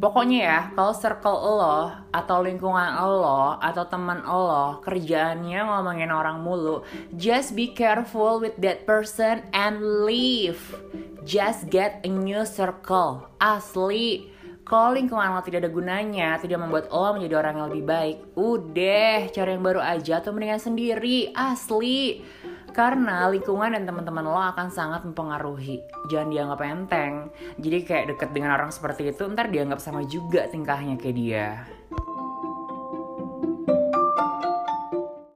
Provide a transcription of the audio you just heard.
Pokoknya ya, kalau circle lo atau lingkungan lo atau teman lo kerjaannya ngomongin orang mulu, just be careful with that person and leave. Just get a new circle. Asli. Kalau lingkungan lo tidak ada gunanya, tidak membuat lo menjadi orang yang lebih baik, udah cari yang baru aja atau mendingan sendiri, asli. Karena lingkungan dan teman-teman lo akan sangat mempengaruhi. Jangan dianggap enteng. Jadi kayak deket dengan orang seperti itu, ntar dianggap sama juga tingkahnya kayak dia.